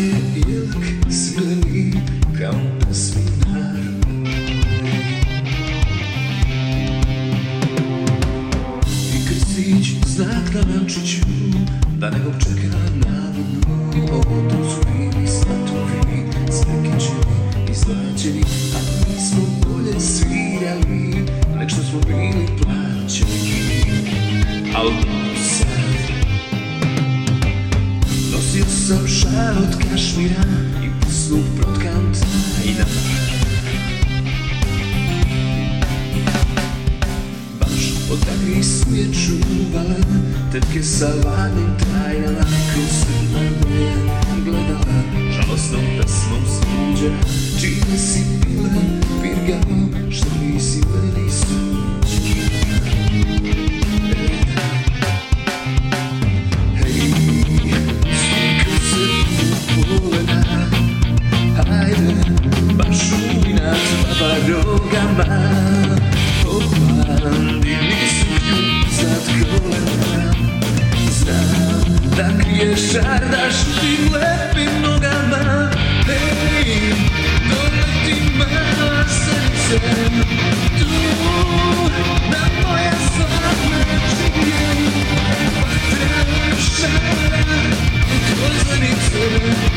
Stary z znak na męczyciu Danego czeka na dno. Odrzucili statowili Zwykiczyli i zlecieli A mi swobole swijali Lecz to złowili płacieli Albo sam Los jest zawsze sam šal od kašmira I pusnu protkan tajna Baš od takvih su je čuvale Tetke sa ladnim tajnama Kroz srna moje gledala Žalostnom pesmom suđena Čime si pile pirgao Da kriješ šar, da šutim lepim nogama Hej, doleti mala srce. Tu, na moje slavna činje Pa trebaš šara, u tvoj zanicu